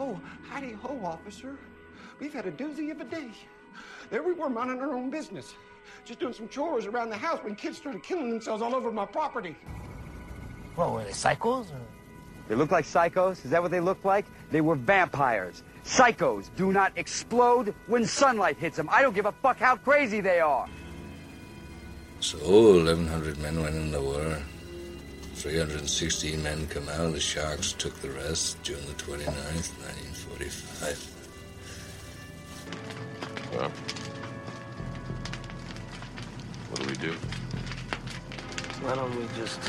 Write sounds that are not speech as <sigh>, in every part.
Oh, howdy ho, officer. We've had a doozy of a day. There we were minding our own business, just doing some chores around the house when kids started killing themselves all over my property. Well, were they psychos? Or... They look like psychos? Is that what they looked like? They were vampires. Psychos do not explode when sunlight hits them. I don't give a fuck how crazy they are. So 1,100 men went in the war. 316 men come out. The Sharks took the rest June the 29th, 1945. Well, what do we do? Why don't we just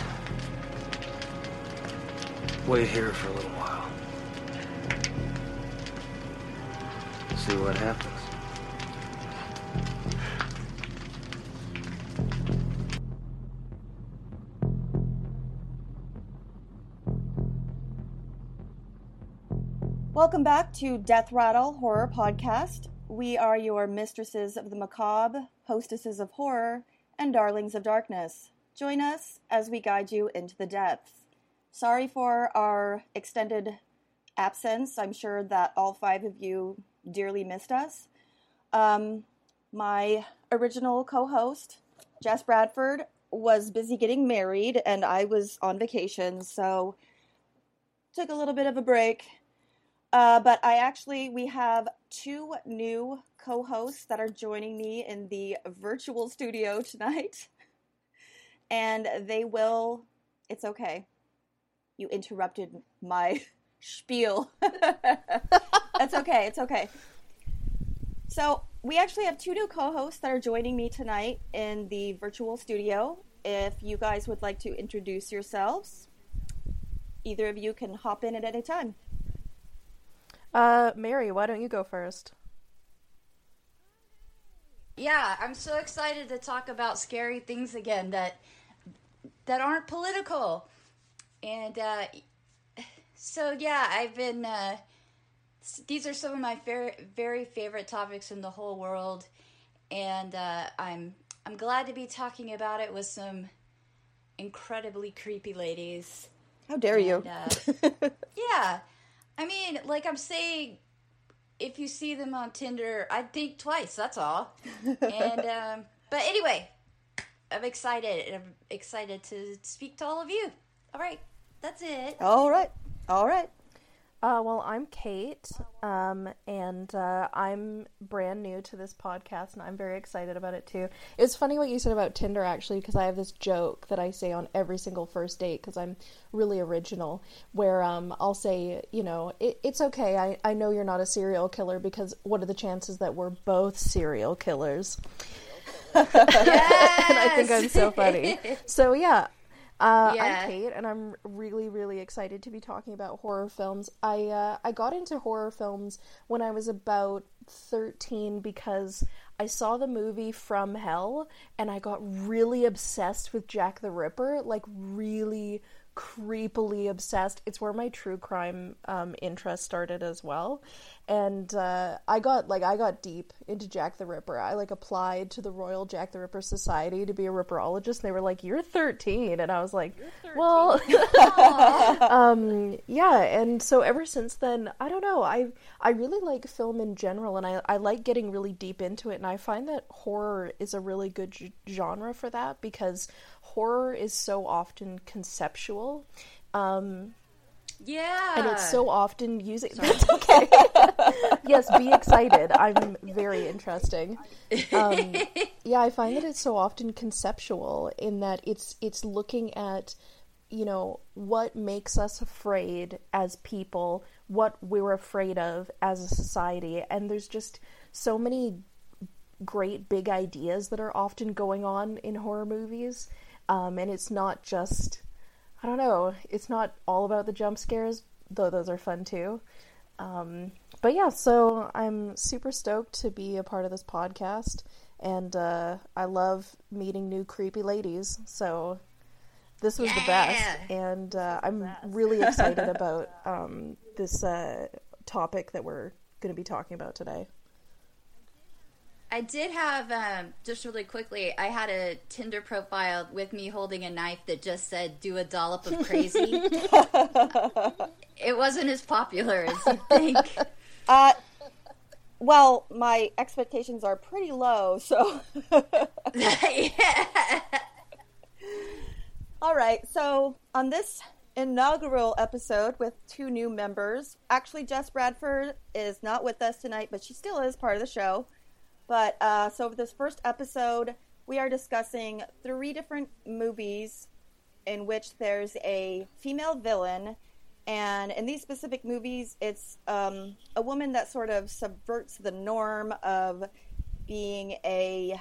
wait here for a little while? See what happens. Welcome back to Death Rattle Horror Podcast. We are your mistresses of the macabre, hostesses of horror, and darlings of darkness. Join us as we guide you into the depths. Sorry for our extended absence. I'm sure that all five of you dearly missed us. Um, my original co host, Jess Bradford, was busy getting married, and I was on vacation, so took a little bit of a break. Uh, but I actually, we have two new co hosts that are joining me in the virtual studio <laughs> tonight. And they will, it's okay. You interrupted my spiel. <laughs> That's okay, it's okay. So, we actually have two new co hosts that are joining me tonight in the virtual studio. If you guys would like to introduce yourselves, either of you can hop in at any time. Uh, Mary, why don't you go first? Yeah, I'm so excited to talk about scary things again that that aren't political. And uh, so yeah, I've been. Uh, these are some of my very very favorite topics in the whole world, and uh, I'm I'm glad to be talking about it with some incredibly creepy ladies. How dare you? And, uh, <laughs> yeah, I mean, like I'm saying, if you see them on Tinder, I'd think twice. That's all. and <laughs> um, but anyway, I'm excited. And I'm excited to speak to all of you. All right, that's it. All right. All right. Uh, well, I'm Kate, um, and uh, I'm brand new to this podcast, and I'm very excited about it too. It's funny what you said about Tinder, actually, because I have this joke that I say on every single first date because I'm really original, where um, I'll say, you know, it, it's okay. I, I know you're not a serial killer because what are the chances that we're both serial killers? Yes! <laughs> and I think I'm so funny. <laughs> So yeah, uh, Yeah. I'm Kate, and I'm really, really excited to be talking about horror films. I uh, I got into horror films when I was about 13 because I saw the movie From Hell, and I got really obsessed with Jack the Ripper, like really creepily obsessed. It's where my true crime um, interest started as well, and uh, I got like I got deep into Jack the Ripper. I like applied to the Royal Jack the Ripper Society to be a ripperologist. And they were like, "You're 13," and I was like, "Well, <laughs> <laughs> um, yeah." And so ever since then, I don't know. I I really like film in general, and I I like getting really deep into it. And I find that horror is a really good g- genre for that because horror is so often conceptual. Um, Yeah, and it's so often using. <laughs> That's okay. <laughs> yes, be excited. I'm very interesting. Um, <laughs> yeah, I find that it's so often conceptual in that it's it's looking at you know what makes us afraid as people, what we're afraid of as a society, and there's just so many great big ideas that are often going on in horror movies. Um, and it's not just I don't know. It's not all about the jump scares, though those are fun too. Um, but yeah, so I'm super stoked to be a part of this podcast, and uh, I love meeting new creepy ladies. So this was the best, and uh, I'm really excited <laughs> about um, this uh, topic that we're going to be talking about today. I did have um, just really quickly. I had a Tinder profile with me holding a knife that just said "Do a dollop of crazy." <laughs> it wasn't as popular as you think. <laughs> Uh, well, my expectations are pretty low, so. yeah. <laughs> All right, so on this inaugural episode with two new members, actually, Jess Bradford is not with us tonight, but she still is part of the show. But uh, so for this first episode, we are discussing three different movies in which there's a female villain. And in these specific movies, it's um, a woman that sort of subverts the norm of being a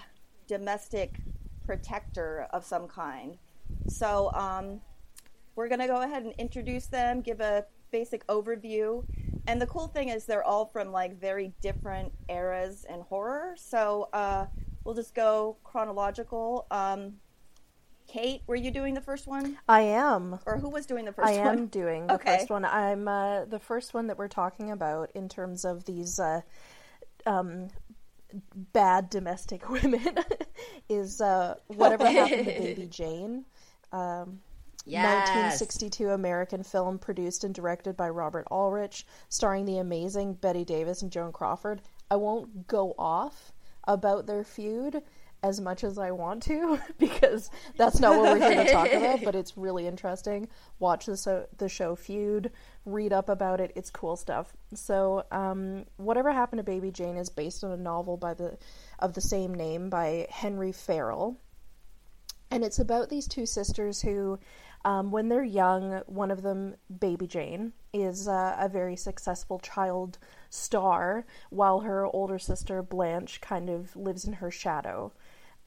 domestic protector of some kind. So um, we're going to go ahead and introduce them, give a basic overview. And the cool thing is they're all from like very different eras in horror. So uh, we'll just go chronological. Um, Kate, were you doing the first one? I am. Or who was doing the first I one? I <laughs> am doing the Okay. first one. I'm uh, the first one that we're talking about in terms of these uh, um, bad domestic <laughs> women is uh, whatever happened to Baby <laughs> Jane. Um, Yes. 1962 American film produced and directed by Robert Aldrich, starring the amazing Bette Davis and Joan Crawford. I won't go off about their feud as much as I want to <laughs> because that's not what we're here to talk about, but it's really interesting. Watch the, so- the show Feud, read up about it. It's cool stuff. So, um, whatever happened to Baby Jane is based on a novel by the of the same name by Henry Farrell and it's about these two sisters who um, when they're young one of them baby jane is uh, a very successful child star while her older sister blanche kind of lives in her shadow.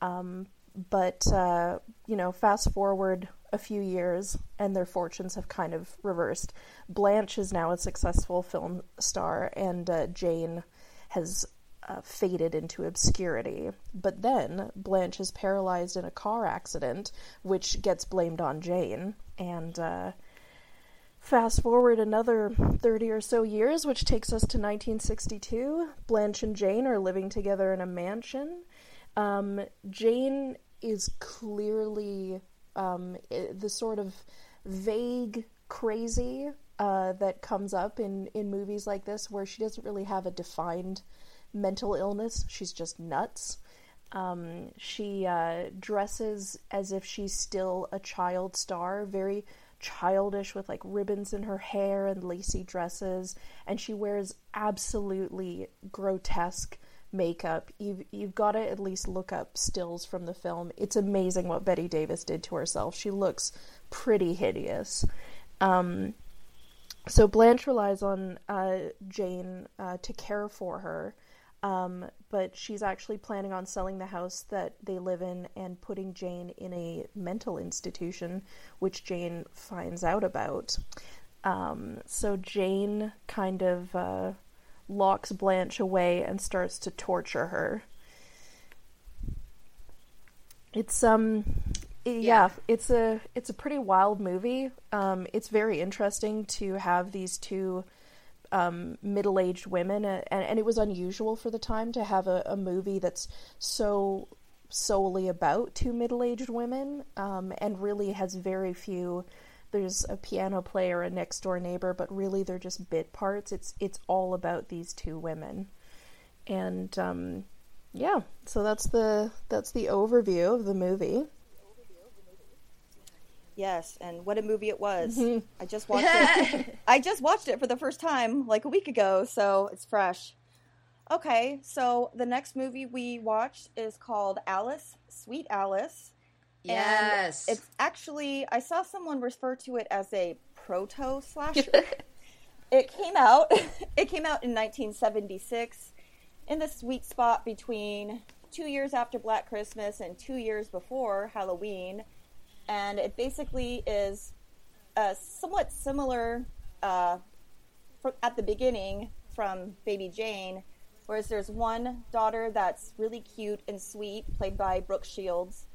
Um, but uh, you know fast forward a few years and their fortunes have kind of reversed. Blanche is now a successful film star and uh, jane has uh, faded into obscurity. But then Blanche is paralyzed in a car accident, which gets blamed on Jane. And uh, fast forward another 30 or so years, which takes us to 1962. Blanche and Jane are living together in a mansion. Um, Jane is clearly um, the sort of vague crazy uh, that comes up in, in movies like this, where she doesn't really have a defined mental illness. She's just nuts. Um, she uh, dresses as if she's still a child star, very childish with like ribbons in her hair and lacy dresses, and she wears absolutely grotesque makeup. You've you've got to at least look up stills from the film. It's amazing what Bette Davis did to herself. She looks pretty hideous. Um, so Blanche relies on uh, Jane uh, to care for her, um, but she's actually planning on selling the house that they live in and putting Jane in a mental institution, which Jane finds out about. Um, so Jane kind of uh, locks Blanche away and starts to torture her. It's um yeah, Yeah. it's a it's a pretty wild movie. Um it's very interesting to have these two um, middle-aged women, uh, and, and it was unusual for the time to have a, a movie that's so solely about two middle-aged women, um, and really has very few. There's a piano player, a next-door neighbor, but really they're just bit parts. It's it's all about these two women, and um, yeah. So that's the that's the overview of the movie. Yes, and what a movie it was. Mm-hmm. I just watched it. <laughs> I just watched it for the first time like a week ago, so it's fresh. Okay, so the next movie we watched is called Alice, Sweet Alice. And Yes. it's actually I saw someone refer to it as a proto slasher. <laughs> it came out <laughs> it came out in 1976 in the sweet spot between 2 years after Black Christmas and 2 years before Halloween and it basically is uh, somewhat similar uh, at the beginning from Baby Jane, whereas there's one daughter that's really cute and sweet, played by Brooke Shields,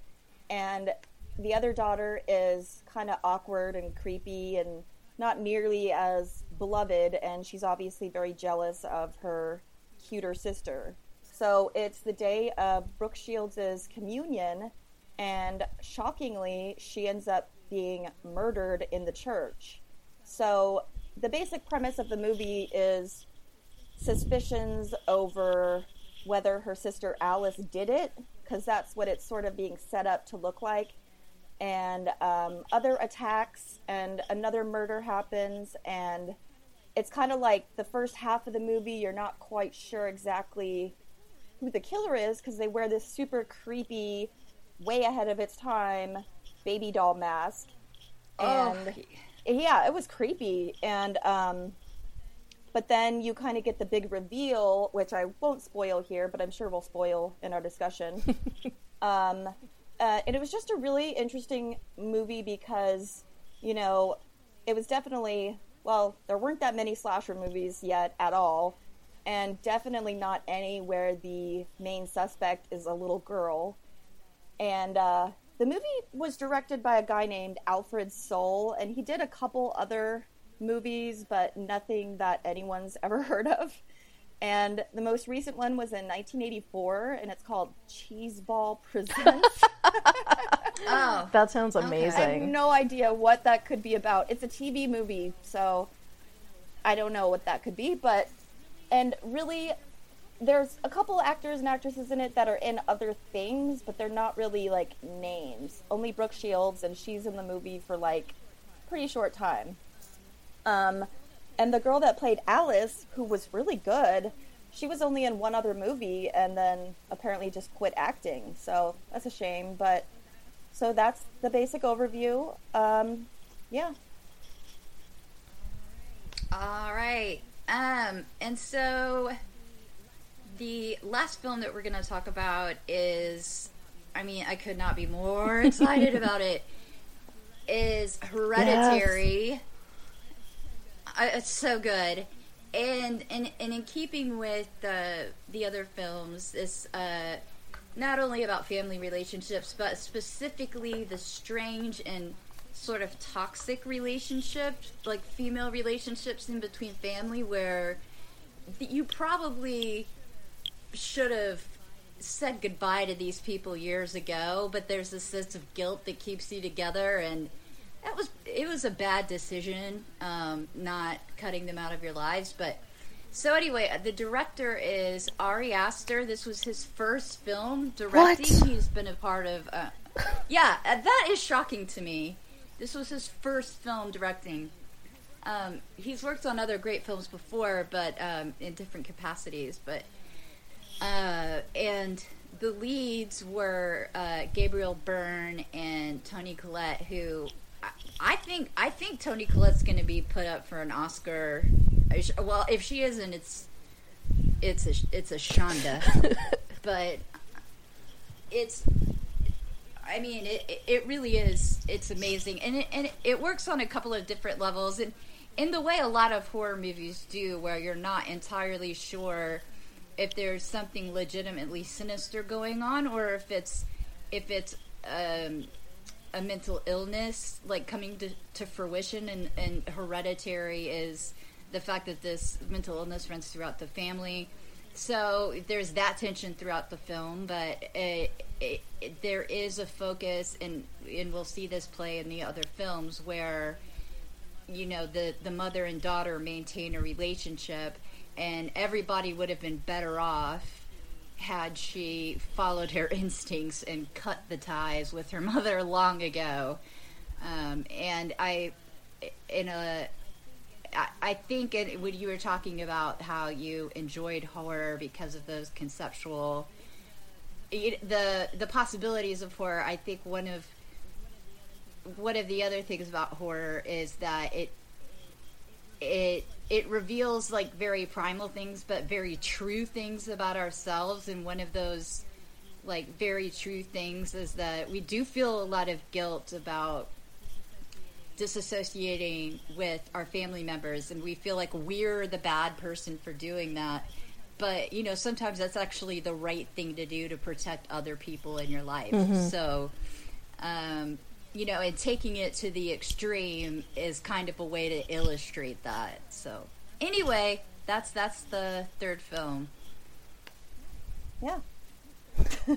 and the other daughter is kind of awkward and creepy and not nearly as beloved, and she's obviously very jealous of her cuter sister. So it's the day of Brooke Shields' communion, and shockingly, she ends up being murdered in the church. So the basic premise of the movie is suspicions over whether her sister Alice did it, because that's what it's sort of being set up to look like. And um, other attacks, and another murder happens, and it's kind of like the first half of the movie, you're not quite sure exactly who the killer is because they wear this super creepy, way ahead of its time baby doll mask. And Oh. yeah, it was creepy. And, um, but then you kind of get the big reveal, which I won't spoil here, but I'm sure we'll spoil in our discussion. <laughs> um, uh, and it was just a really interesting movie because, you know, it was definitely, well, there weren't that many slasher movies yet at all, and definitely not any where the main suspect is a little girl. And uh, the movie was directed by a guy named Alfred Sole, and he did a couple other movies, but nothing that anyone's <laughs> ever heard of. And the most recent one was in 1984, and it's called Cheeseball Presents. <laughs> Oh, That sounds amazing. I have amazing. no idea what that could be about. It's a TV movie, so I don't know what that could be, but and really there's a couple actors and actresses in it that are in other things, but they're not really like names. Only Brooke Shields and she's in the movie for like pretty short time. Um and the girl that played Alice, who was really good, she was only in one other movie and then apparently just quit acting. So that's a shame, but so that's the basic overview. Um, yeah. all right. Um, and so the last film that we're going to talk about is, I mean, I could not be more <laughs> excited about it. Is Hereditary. I, it's so good. And, and and in keeping with the the other films, it's uh, not only about family relationships, but specifically the strange and sort of toxic relationships, like female relationships in between family, where you probably should have said goodbye to these people years ago, but there's a sense of guilt that keeps you together, and that was it was a bad decision, um, not cutting them out of your lives, but. So anyway, the director is Ari Aster. This was his first film directing. He's been a part of. Uh, yeah, uh, that is shocking to me. This was his first film directing. Um, he's worked on other great films before, but um, in different capacities. But uh, and the leads were uh, Gabriel Byrne and Toni Collette, who I, I think I think Toni Collette's going to be put up for an Oscar. Well, if she isn't, it's it's a it's a Shonda, <laughs> but it's. I mean, it, it really is. It's amazing, and it, and it, it works on a couple of different levels, and in the way a lot of horror movies do, where you're not entirely sure if there's something legitimately sinister going on, or if it's if it's um, a mental illness like coming to, to fruition, and, and Hereditary is the fact that this mental illness runs throughout the family. So there's that tension throughout the film, but it, it, it, there is a focus, and and we'll see this play in the other films where you know the the mother and daughter maintain a relationship, and everybody would have been better off had she followed her <laughs> instincts and cut the ties with her <laughs> mother long ago. Um, and I, in a I- think it, when you were talking about how you enjoyed horror because of those conceptual, it, the the possibilities of horror. I think one of one of the other things about horror is that it it it reveals like very primal things, but very true things about ourselves. And one of those like very true things is that we do feel a lot of guilt about disassociating with our family members. And we feel like we're the bad person for doing that. But you know sometimes that's actually the right thing to do to protect other people in your life. So um, you know and taking it to the extreme is kind of a way to illustrate that so anyway that's that's the third film Yeah. <laughs>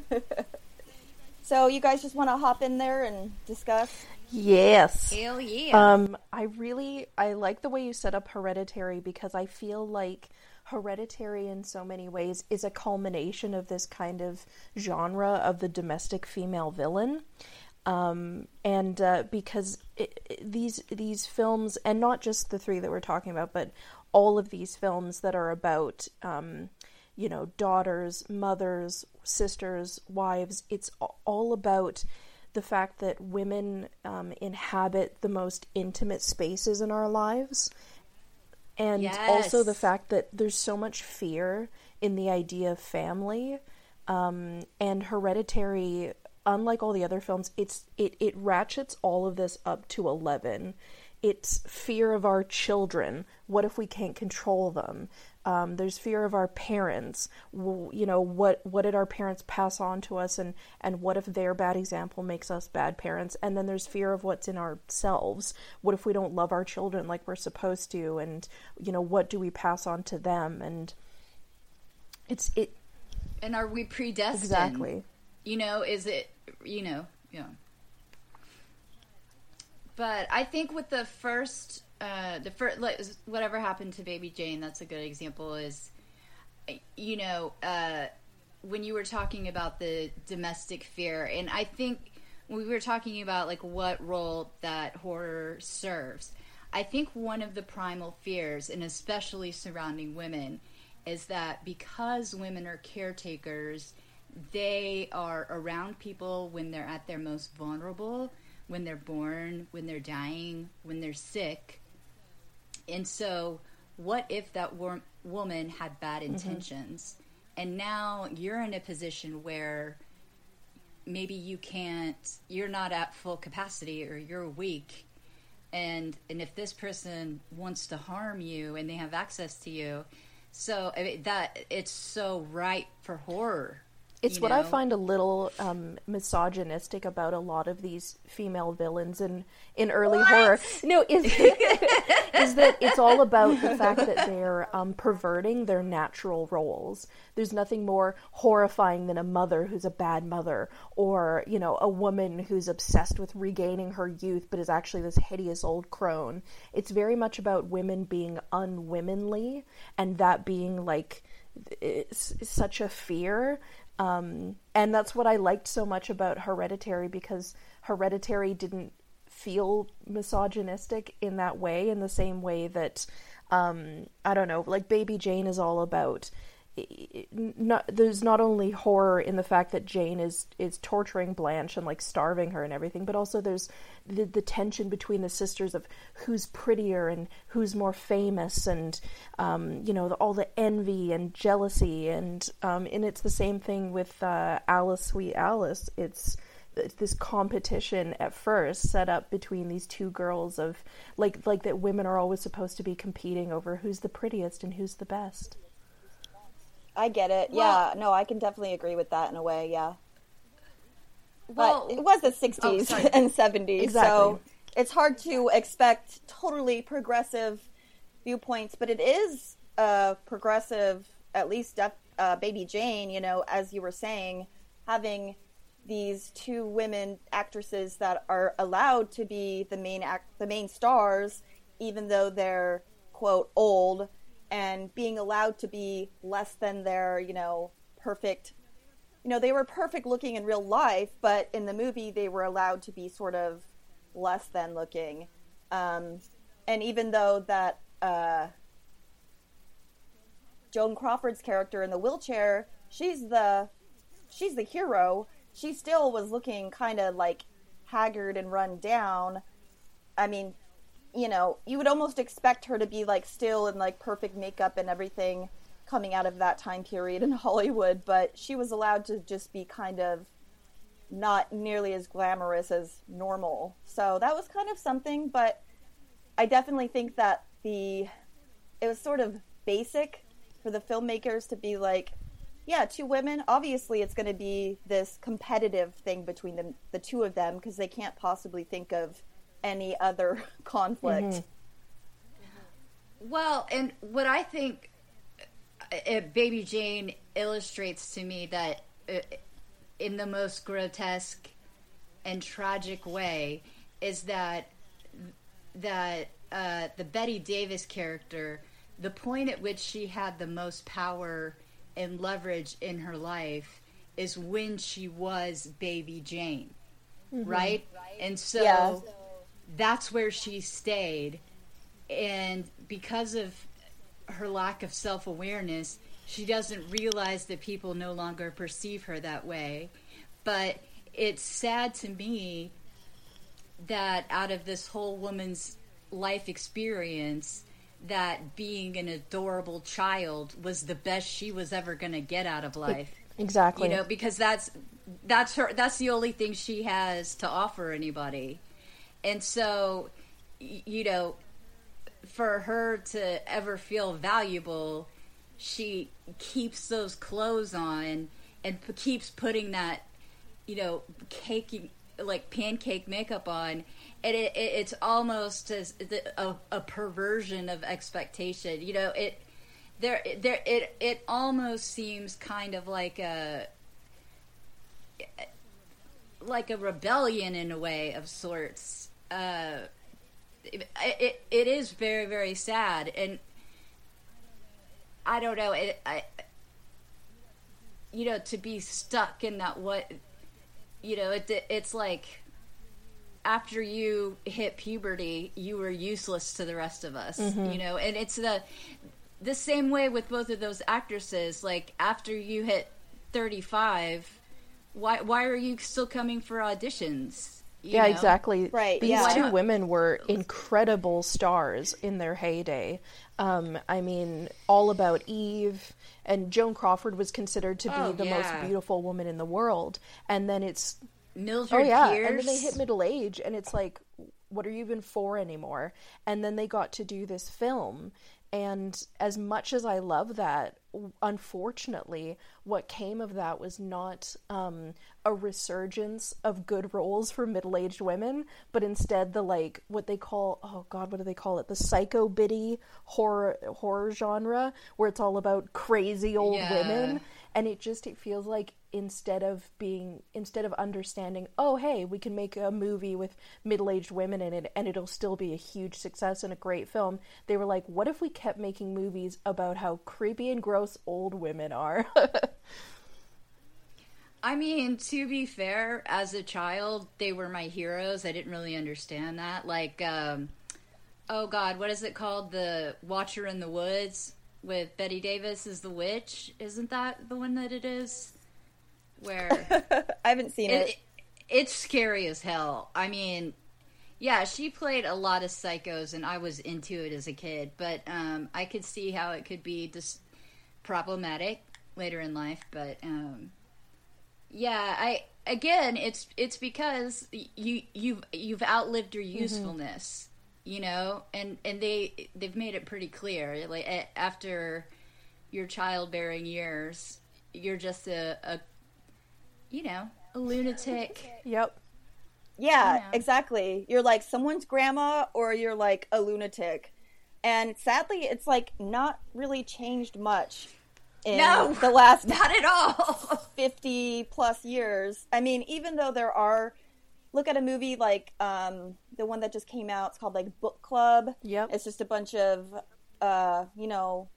So you guys just want to hop in there and discuss? Yes. Hell yeah. Um, I really I like the way you set up Hereditary because I feel like Hereditary in so many ways is a culmination of this kind of genre of the domestic female villain. Um, and uh, because it, it- these these films, and not just the three that we're talking about, but all of these films that are about um, you know daughters, mothers, sisters, wives, it's all about the fact that women um, inhabit the most intimate spaces in our lives. And also the fact that there's so much fear in the idea of family. Um, and hereditary unlike all the other films it's it, it ratchets all of this up to 11 it's fear of our children. What if we can't control them? Um, there's fear of our parents. W- you know what what did our parents pass on to us? And and what if their bad example makes us bad parents? And then there's fear of what's in ourselves. What if we don't love our children like we're supposed to? And you know what do we pass on to them? And it's it and are we predestined? exactly You know, is it, you know, yeah. But I think with the first, uh, the first, whatever happened to Baby Jane, that's a good example. Is, you know, uh, when you were talking about the domestic fear, and I think we were talking about like what role that horror serves. I think one of the primal fears, and especially surrounding women, is that because women are caretakers, they are around people when they're at their most vulnerable, when they're born, when they're dying, when they're sick. And so, what if that wor- woman had bad mm-hmm. intentions? And now you're in a position where maybe you can't, you're not at full capacity or you're weak. And, and if this person wants to harm you and they have access to you, so I mean, that it's so ripe for horror. It's you what I find a little um, misogynistic about a lot of these female villains in in early horror. No, is <laughs> is that it's all about the fact that they're um, perverting their natural roles. There's nothing more horrifying than a mother who's a bad mother, or you know, a woman who's obsessed with regaining her youth but is actually this hideous old crone. It's very much about women being unwomanly, and that being like such a fear. Um, and that's what I liked so much about Hereditary because Hereditary didn't feel misogynistic in that way, in the same way that, um, I don't know, like Baby Jane is all about. Not, there's not only horror in the fact that Jane is is torturing Blanche and like starving her and everything, but also there's the, the tension between the sisters of who's prettier and who's more famous, and um, you know the, all the envy and jealousy, and um, and it's the same thing with uh, Alice, Sweet Alice. It's this competition at first set up between these two girls of like like that women are always supposed to be competing over who's the prettiest and who's the best. I get it. Well- yeah, no, I can definitely agree with that in a way. Yeah, Well, but it was the '60s Oh, <laughs> and '70s, Exactly. so it's hard to expect totally progressive viewpoints. But it is uh, progressive, at least Def- uh, Baby Jane. You know, as you were saying, having these two women actresses that are allowed to be the main act, the main stars, even though they're quote old, and being allowed to be less than their you know perfect you know, they were perfect looking in real life, but in the movie they were allowed to be sort of less than looking. Um, and even though that uh, Joan Crawford's character in the wheelchair, she's the she's the hero. She still was looking kind of like haggard and run down. I mean, you know, you would almost expect her to be like still in like perfect makeup and everything coming out of that time period in <laughs> Hollywood, but she was allowed to just be kind of not nearly as glamorous as normal. So that was kind of something, but I definitely think that the it was sort of basic for the filmmakers to be like, yeah, two women, obviously it's going to be this competitive thing between them, the two of them because they can't possibly think of any other <laughs> conflict. Well, and what I think uh, uh, Baby Jane illustrates to me that uh, in the most grotesque and tragic way is that that uh, the Bette Davis character, the point at which she had the most power and leverage in her life is when she was baby Jane, right? And so Yeah. That's where she stayed. And because of her lack of self awareness, she doesn't realize that people no longer perceive her that way. But it's sad to me that out of this whole woman's life experience, that being an adorable child was the best she was ever going to get out of life. Exactly. You know, because that's that's her that's the only thing she has to offer anybody. And so you know, for her to ever feel valuable, she keeps those clothes on and p- keeps putting that, you know, cake like pancake makeup on, and it, it, it's almost as a, a perversion of expectation. You know, it there there it it almost seems kind of like a like a rebellion in a way of sorts. Uh, it, it it is very very sad, and I don't know. It I you know to be stuck in that what you know it it's like after you hit puberty you were useless to the rest of us you know and it's the the same way with both of those actresses like after you hit 35 why why are you still coming for auditions yeah, know? exactly. Right, These yeah. two women were incredible stars in their heyday. Um, I mean, All About Eve and Joan Crawford was considered to be Oh, the yeah. most beautiful woman in the world. And then it's Mildred oh yeah, Pierce and then they hit middle age, and it's like, what are you even for anymore? And then they got to do this film, and as much as I love that, unfortunately, what came of that was not um, a resurgence of good roles for middle-aged women, but instead the like what they call oh god, what do they call it? The psycho biddy horror horror genre, where it's all about crazy old Yeah. women and it just it feels like instead of being instead of understanding oh hey we can make a movie with middle-aged women in it and it'll still be a huge success and a great film they were like what if we kept making movies about how creepy and gross old women are <laughs> I mean, to be fair, as a child, they were my heroes. I didn't really understand that. Like, um, oh God, what is it called? The Watcher in the Woods with Bette Davis as the witch. Isn't that the one that it is? Where <laughs> I haven't seen it. it, it's scary as hell. I mean, yeah, she played a lot of psychos, and I was into it as a kid. But um, I could see how it could be just problematic later in life. But um, yeah, I again, it's it's because you you've you've outlived your usefulness, you know, and and they they've made it pretty clear. Like after your childbearing years, you're just a, a you know a lunatic. yep Yeah, Yeah. exactly. You're like someone's grandma or you're like a lunatic. And sadly, it's like not really changed much in No. the last <laughs> Not at all. <laughs> 50 plus years. I mean, even though there are look at a movie like um the one that just came out, it's called like Book Club. Yep. It's just a bunch of uh, you know,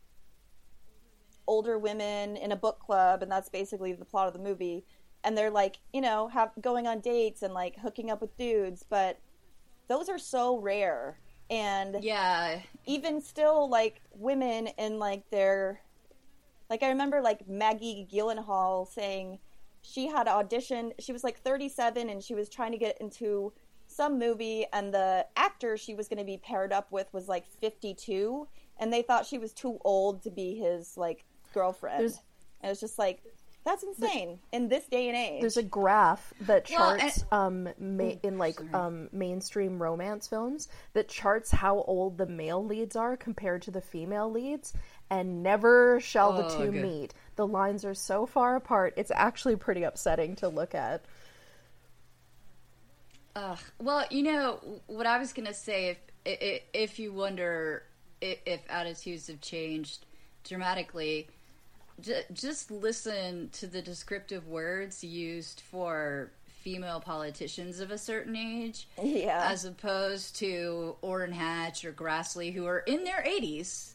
older women in a book club and that's basically the plot of the movie. And they're like, you know, have going on dates and like hooking up with dudes, but those are so rare. And yeah, even still like women in like their like I remember like Maggie Gyllenhaal saying she had auditioned she was like 37 and she was trying to get into some movie and the actor she was going to be paired up with was like 52 and they thought she was too old to be his like girlfriend There's- and it's just like that's insane in this day and age There's a graph that Well, charts um ma- in like um mainstream romance films that charts how old the male leads are compared to the female leads and never shall the two Ugh. meet. The lines are so far apart. It's actually pretty upsetting to look at. Ugh. Well, you know what I was gonna say. If if, if you wonder if attitudes have changed dramatically, j- just listen to the descriptive words used for female politicians of a certain age, Yeah. as opposed to Orrin Hatch or Grassley, who are in their 80s.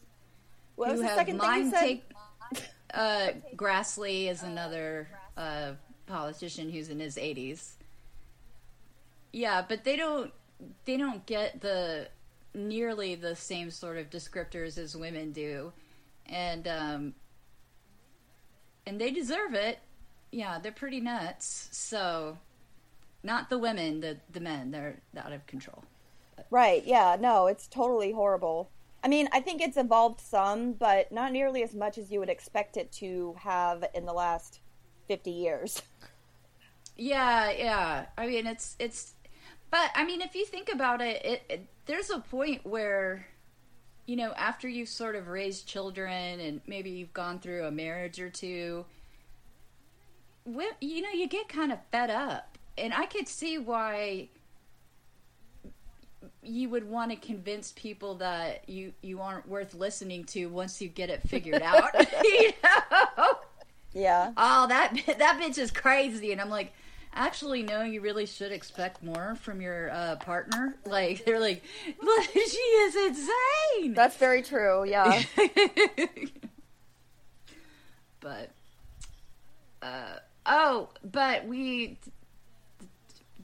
What was who the have second thing you mind said? take- uh, Grassley is another uh, politician who's in his 80s. Yeah, but they don't they don't get the nearly the same sort of descriptors as women do, and um, and they deserve it. Yeah, they're pretty nuts. So, not the women, the the men. They're out of control. Right, yeah, no, it's totally horrible. I mean, I think it's evolved some, but not nearly as much as you would expect it to have in the last 50 years. Yeah, yeah. I mean, it's it's, but I mean, if you think about it, it, it there's a point where, you know, after you've sort of raised children and maybe you've gone through a marriage or two, you know, you get kind of fed up, and I could see why you would want to convince people that you you aren't worth listening to once you get it figured out. <laughs> you know? Yeah. oh that that bitch is crazy and i'm like actually no you really should expect more from your uh, partner like they're like she is insane That's very true, yeah. <laughs> but uh oh but we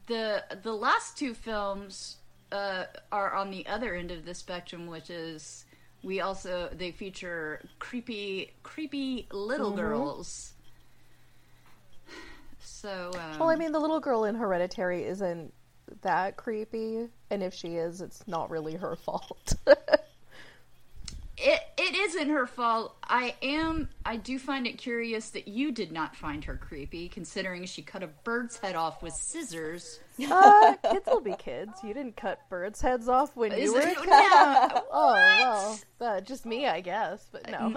the the last two films uh are on the other end of the spectrum which is we also they feature creepy creepy little Mhm. girls so um, Well, I mean, the little girl in Hereditary isn't that creepy, and if she is, it's not really her <laughs> fault. it it isn't her fault. I am I do find it curious that you did not find her creepy, considering she cut a bird's head off with scissors. <laughs> uh, kids will be kids. You didn't cut birds' heads off when Is you were it- no. <laughs> Oh well, uh, just me, I guess. But no.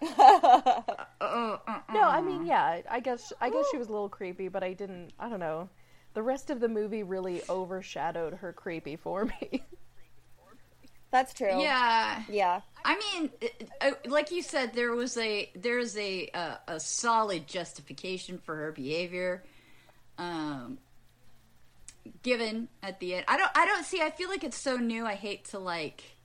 <laughs> Uh, no, I mean, yeah, I guess I guess she was a little creepy, but I didn't. I don't know. The rest of the movie really overshadowed her creepy for me. <laughs> That's true. Yeah. Yeah. I mean, uh, like you said, there was a there's a uh, a solid justification for her behavior, um, given at the end. I don't I don't see. I feel like it's so new. I hate to like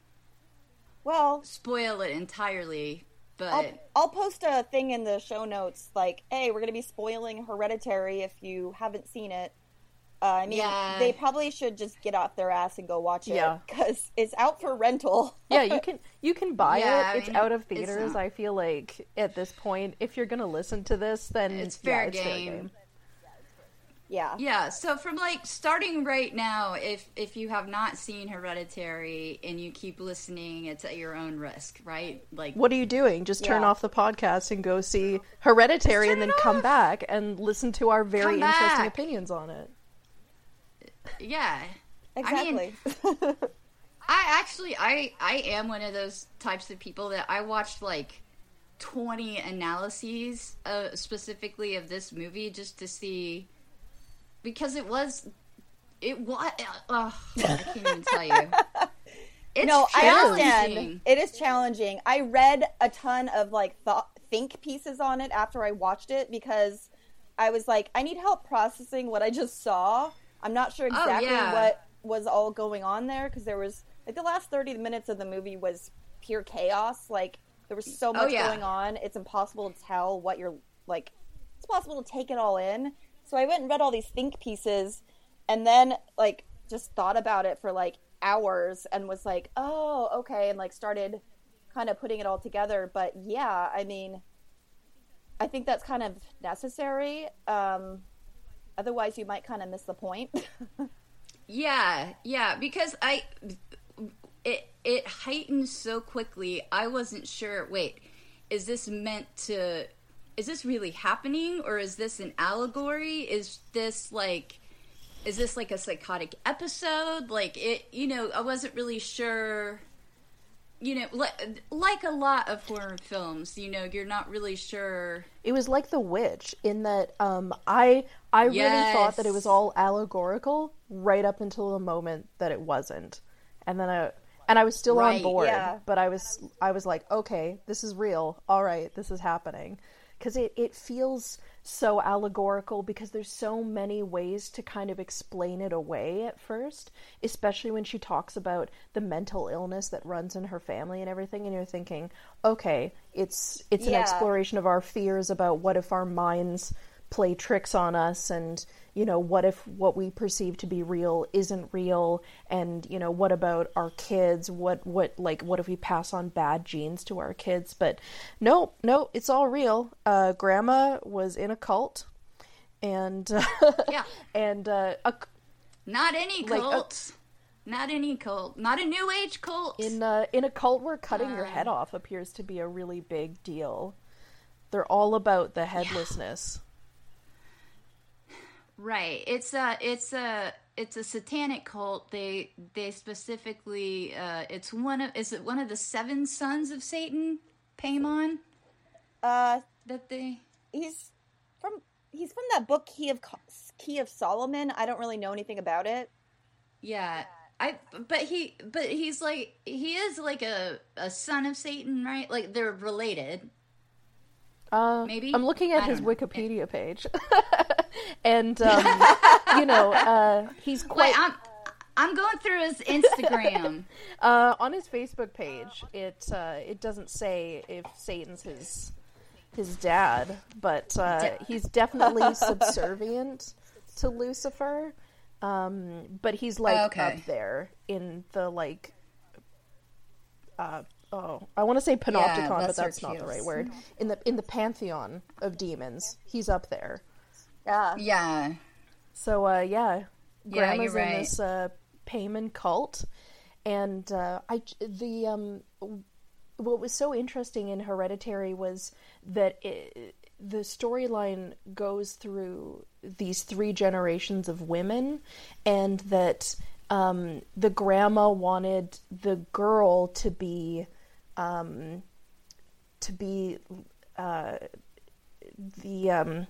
Well, spoil it entirely, but I'll, I'll post a thing in the show notes like, hey, we're going to be spoiling Hereditary if you haven't seen it. Uh, I mean, Yeah. they probably should just get off their ass and go watch it Yeah. because it's out for rental. <laughs> yeah, you can you can buy Yeah, I it. It's out of theaters. not- I feel like at this point, if you're gonna listen to this, then It's yeah, fair it's fair game. Yeah. Yeah, so from like starting right now, if if you have not seen Hereditary and you keep listening, it's at your own risk, right? Like What are you doing? Just turn Yeah. off the podcast and go see Hereditary, and then come back and listen to our very interesting opinions on it. yeah. Exactly. <laughs> I actually I I am one of those types of people that I watched like 20 analyses uh, specifically of this movie just to see because it was it was uh, I can't even tell you. <laughs> It's no, I understand. It is challenging. I read a ton of like thought, think pieces on it after I watched it because I was like, I need help processing what I just saw. I'm not sure Oh, exactly yeah. what was all going on there because there was like the last 30 minutes of the movie was pure chaos. Like there was so Oh, much yeah. going on. It's impossible to tell what you're like. It's possible to take it all in. So I went and read all these think pieces and then like just thought about it for like hours and was like, "Oh, okay," and like started kind of putting it all together. But yeah, I mean, I think that's kind of necessary. Um, otherwise, you might kind of miss the point. <laughs> Yeah, yeah, because I it it heightened so quickly. I wasn't sure. Wait, is this meant to? Is this really happening, or is this an allegory? Is this like? Is this like a psychotic episode? Like it, you know, I wasn't really sure. You know, like, like a lot of horror films, you know, you're not really sure. It was like The Witch in that um, I I really thought that it was all allegorical right up until the moment that it wasn't, and then I and I was still Right, on board. yeah. But I was I was like, okay, this is real. All right, this is happening because it it feels so allegorical because there's so many ways to kind of explain it away at first, especially when she talks about the mental illness that runs in her family and everything and you're thinking, okay, it's it's an exploration of our fears about what if our minds play tricks on us and you know what if what we perceive to be real isn't real and you know what about our kids what what like what if we pass on bad genes to our kids but no no it's all real uh grandma was in a cult and <laughs> uh, Yeah. and uh a, Not any Like, uh, cult. not any cult. Not a new age cult. in uh, in a cult where cutting your Uh. head off appears to be a really big deal they're all about the headlessness Right. It's a it's a it's a satanic cult. They they specifically uh it's one of is it one of the seven sons of Satan, Paimon? Uh, That they he's from he's from that book Key of Key of Solomon. I don't really know anything about it. Yeah. I but he but he's like he is like a a son of Satan, right? Like they're related. Uh, Maybe? I'm looking at I his don't know. Wikipedia page, <laughs> and um, you know uh, he's Wait, quite I'm I'm going through his Instagram. <laughs> uh, on his Facebook page. It uh, it doesn't say if Satan's his his dad, but uh, he's definitely <laughs> subservient to Lucifer. Um, but he's like Okay. up there in the like. Uh, oh, I want to say panopticon, but that's not the right word. In the in the pantheon of demons, he's up there. Yeah. yeah. So uh, yeah, grandma's in right. this uh, Paimon cult, and uh, I the um what was so interesting in Hereditary was that it, the storyline goes through these three generations of women, and that um, the grandma wanted the girl to be um, to be uh, the um,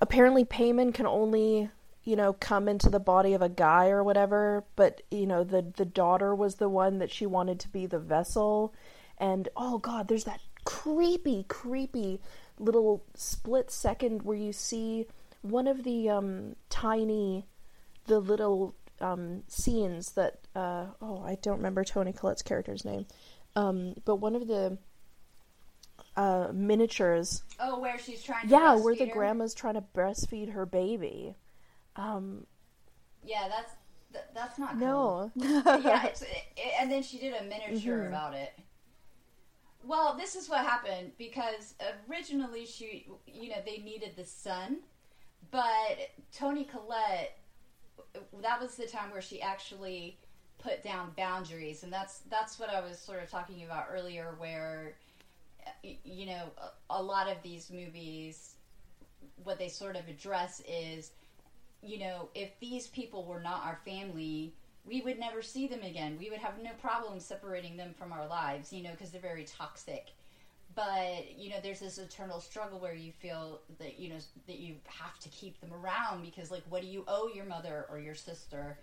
apparently Paimon can only you know come into the body of a guy or whatever but you know the the daughter was the one that she wanted to be the vessel. And oh god there's that creepy creepy little split second where you see one of the um tiny the little um scenes that uh oh I don't remember Toni Collette's character's name um but one of the uh miniatures Oh, where she's trying to yeah, where the her? grandma's trying to breastfeed her baby. Um, Yeah, that's th- that's not no. cool. <laughs> yeah, it's, it, and then she did a miniature Mhm. about it. Well, this is what happened because originally she, you know, they needed the son, but Toni Collette, that was the time where she actually put down boundaries, and that's that's what I was sort of talking about earlier, where you know a, lot of these movies, what they sort of address is you know, if these people were not our family, we would never see them again. We would have no problem separating them from our lives, you know, because they're very toxic. But, you know, there's this eternal struggle where you feel that, you know, that you have to keep them around because, like, what do you owe your mother or your sister?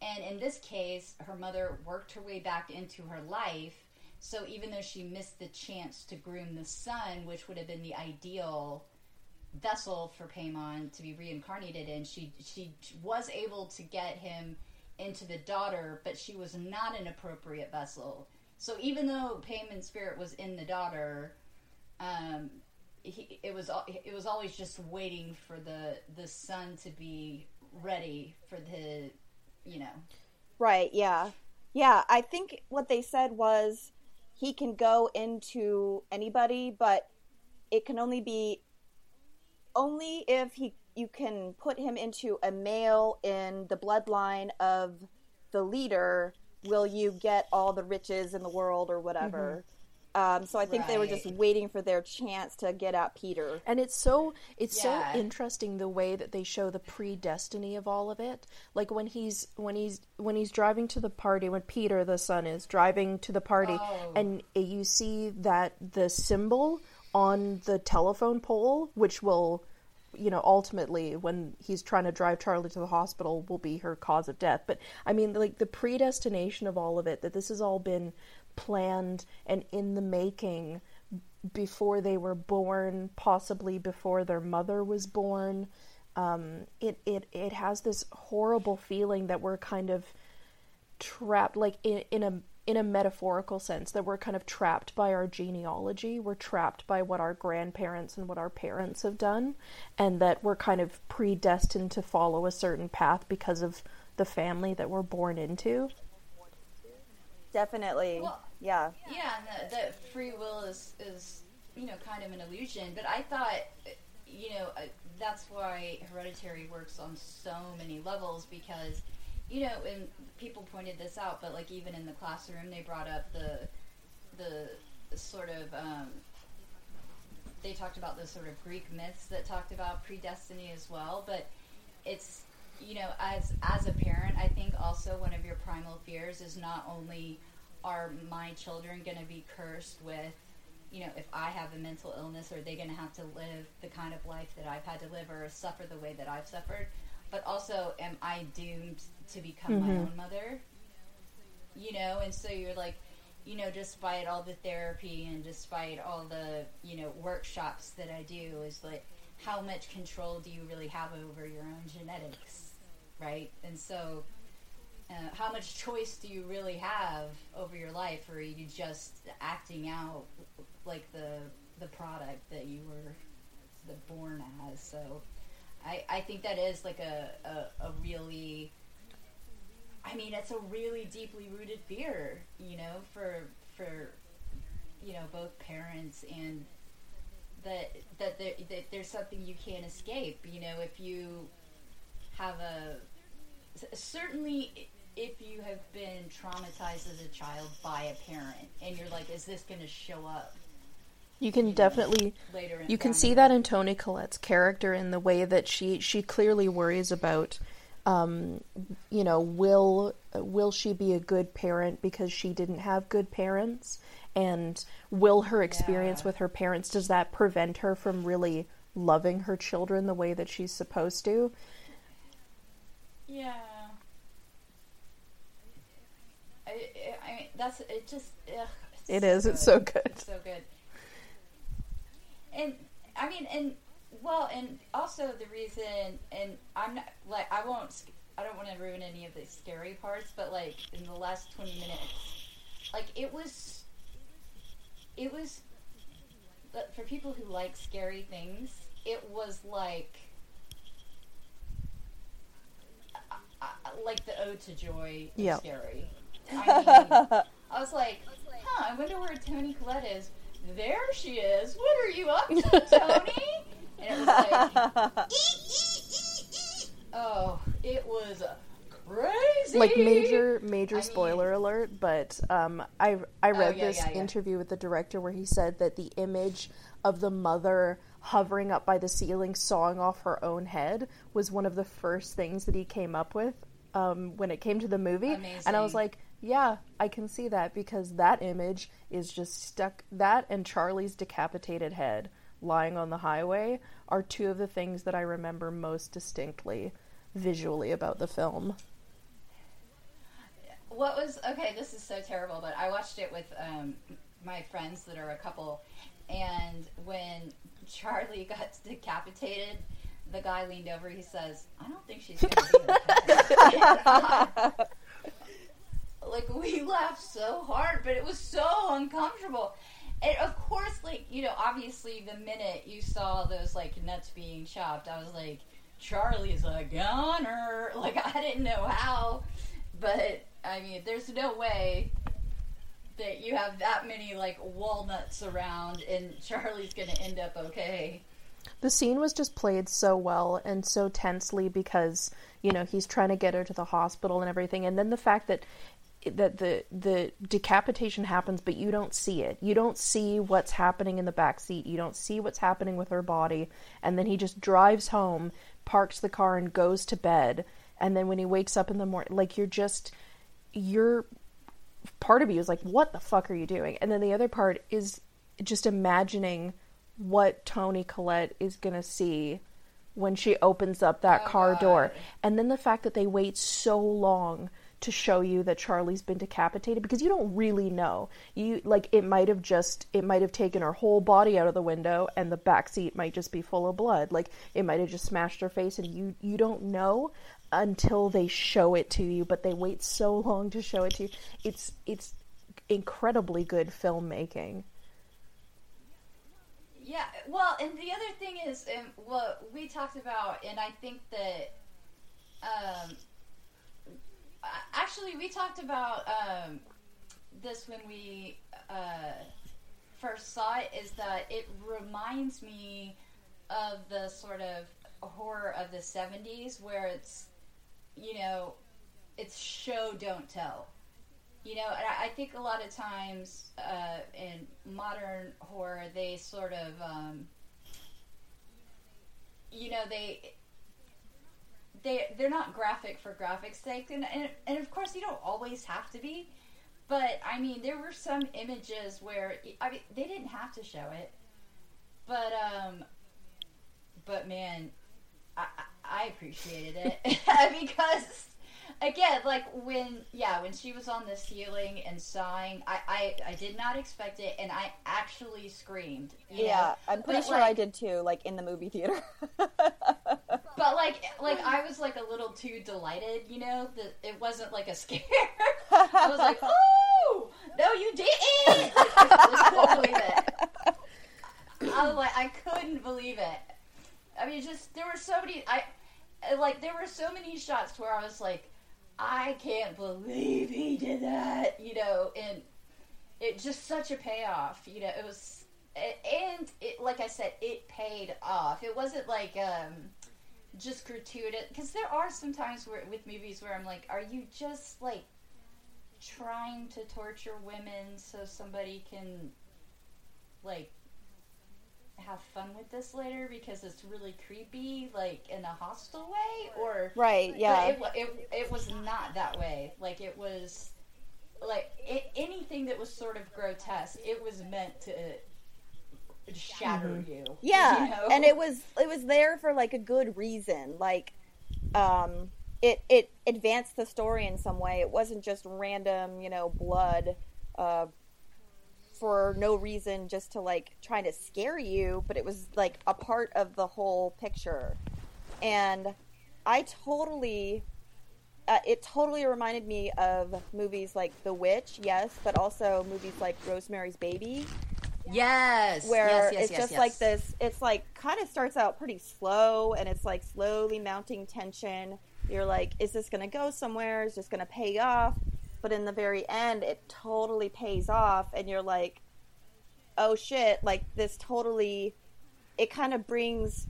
And in this case, her mother worked her way back into her life. So even though she missed the chance to groom the son, which would have been the ideal vessel for Paimon to be reincarnated in. She she was able to get him into the daughter, but she was not an appropriate vessel. So even though Paimon's spirit was in the daughter, um, he, it was it was always just waiting for the the son to be ready for the, you know. Right, yeah. Yeah, I think what they said was he can go into anybody, but it can only be only if he you can put him into a male in the bloodline of the leader will you get all the riches in the world or whatever. Mm-hmm. Um, so I think they were just waiting for their chance to get at Peter. And it's so it's Yeah. so interesting the way that they show the predestiny of all of it. Like when he's when he's when he's driving to the party, when Peter the son is driving to the party, Oh. and you see that the symbol on the telephone pole, which will you know, ultimately when he's trying to drive Charlie to the hospital will be her cause of death. But I mean, like the predestination of all of it, that this has all been planned and in the making before they were born, possibly before their mother was born. Um, it, it, it has this horrible feeling that we're kind of trapped, like in, in a in a metaphorical sense that we're kind of trapped by our genealogy we're trapped by what our grandparents and what our parents have done and that we're kind of predestined to follow a certain path because of the family that we're born into Definitely. Well, yeah. Yeah, and the, the free will is is you know kind of an illusion. But I thought, you know, uh, that's why Hereditary works on so many levels because, you know, and people pointed this out. But like even in the classroom, they brought up the the sort of um, they talked about the sort of Greek myths that talked about predestiny as well. But it's you know, as as a parent, I think also one of your primal fears is not only are my children going to be cursed with, you know, if I have a mental illness, are they going to have to live the kind of life that I've had to live or suffer the way that I've suffered, but also am I doomed to become my mm-hmm. own mother? You know, and so you're like, you know, despite all the therapy and despite all the, you know, workshops that I do, is like, how much control do you really have over your own genetics? Right? And so, uh, how much choice do you really have over your life, or are you just acting out like the the product that you were the born as? So, I I think that is like a a, a really I mean, it's a really deeply rooted fear, you know, for for you know both parents and that that, there, that there's something you can't escape. You know, if you have a certainly if you have been traumatized as a child by a parent and you're like is this going to show up you can definitely later in you can see that in Toni Collette's character in the way that she she clearly worries about um, you know will will she be a good parent because she didn't have good parents? And will her experience Yeah. with her parents does that prevent her from really loving her children the way that she's supposed to yeah. I, I, I mean that's it just ugh, it's It so is, it's so good. It's so good. And i mean and well and also the reason and i'm not like i won't i don't want to ruin any of the scary parts but like in the last 20 minutes like it was it was but for people who like scary things it was like I- like the ode to joy of Yep. scary. <laughs> I, mean, I was like huh i wonder where toni collette is. There she is. What are you up to <laughs> toni? And it was like <laughs> oh it was crazy. Like major major I mean- spoiler alert but um, I, I read Oh, yeah, this yeah, yeah. interview with the director where he said that the image of the mother hovering up by the ceiling sawing off her own head was one of the first things that he came up with um, when it came to the movie. And i was like yeah i can see that because that image is just stuck that and charlie's decapitated head lying on the highway are two of the things that i remember most distinctly visually about the film. What was okay this is so terrible but i watched it with um, my friends that are a couple and when charlie <laughs> got decapitated the guy leaned over he says i don't think she's gonna be okay." <laughs> like we laughed so hard but it was so uncomfortable and of course like you know obviously the minute you saw those like nuts being chopped i was like charlie's a gunner <laughs> like i didn't know how but I mean, there's no way that you have that many like walnuts around and Charlie's gonna end up okay. The scene was just played so well and so tensely because you know he's trying to get her to the hospital and everything, and then the fact that that the the decapitation happens, but you don't see it. You don't see what's happening in the back seat. You don't see what's happening with her body, and then he just drives home, parks the car, and goes to bed. And then when he wakes up in the morning, like you're just you're part of you is like, what the fuck are you doing? And then the other part is just imagining what Toni Collette is going to see when she opens up that Oh, car door. And then the fact that they wait so long to show you that Charlie's been decapitated because you don't really know. You like it might have just it might have taken her whole body out of the window and the back seat might just be full of blood. Like it might have just smashed her face and you you don't know until they show it to you, but they wait so long to show it to you. It's it's incredibly good filmmaking. Yeah, well, and the other thing is, what we talked about, and I think that, um, actually, we talked about um, this when we uh, first saw it, is that it reminds me of the sort of horror of the 70s where it's, you know, it's show, don't tell. You know, and I, I think a lot of times uh, in modern horror, they sort of, um, you know, they they they're not graphic for graphics' sake, and, and and of course you don't always have to be. But I mean, there were some images where I mean they didn't have to show it, but um, but man, I I I appreciated it <laughs> because again, like when yeah, when she was on the ceiling and sighing, I I, I did not expect it, and I actually screamed. Yeah, know? I'm pretty But, sure I did too, like in the movie theater. <laughs> <laughs> But like like I was like a little too delighted, you know, that it wasn't like a scare. I was like, oh no, you didn't! I couldn't believe it. I was like, I couldn't believe it. I mean, just there were so many. I like there were so many shots where I was like, I can't believe he did that, you know, and it just such a payoff, you know. It was, and it like I said, it paid off. It wasn't like um just gratuitous because there are some times where with movies where I'm like, are you just like trying to torture women so somebody can like have fun with this later because it's really creepy, like in a hostile way, or Right, but yeah. it, it, it was not that way. Like it was like it, anything that was sort of grotesque. It was meant to shatter you. Yeah, you know? and it was it was there for like a good reason. Like, um, it it advanced the story in some way. It wasn't just random, you know, blood, uh, for no reason, just to like trying to scare you. But it was like a part of the whole picture, and I totally. Uh, it totally reminded me of movies like The Witch, yes, but also movies like Rosemary's Baby yes, where yes, yes, it's yes, just like this it's like kind of starts out pretty slow and it's like slowly mounting tension you're like is this going to go somewhere is this going to pay off but in the very end it totally pays off and you're like oh shit like this totally it kind of brings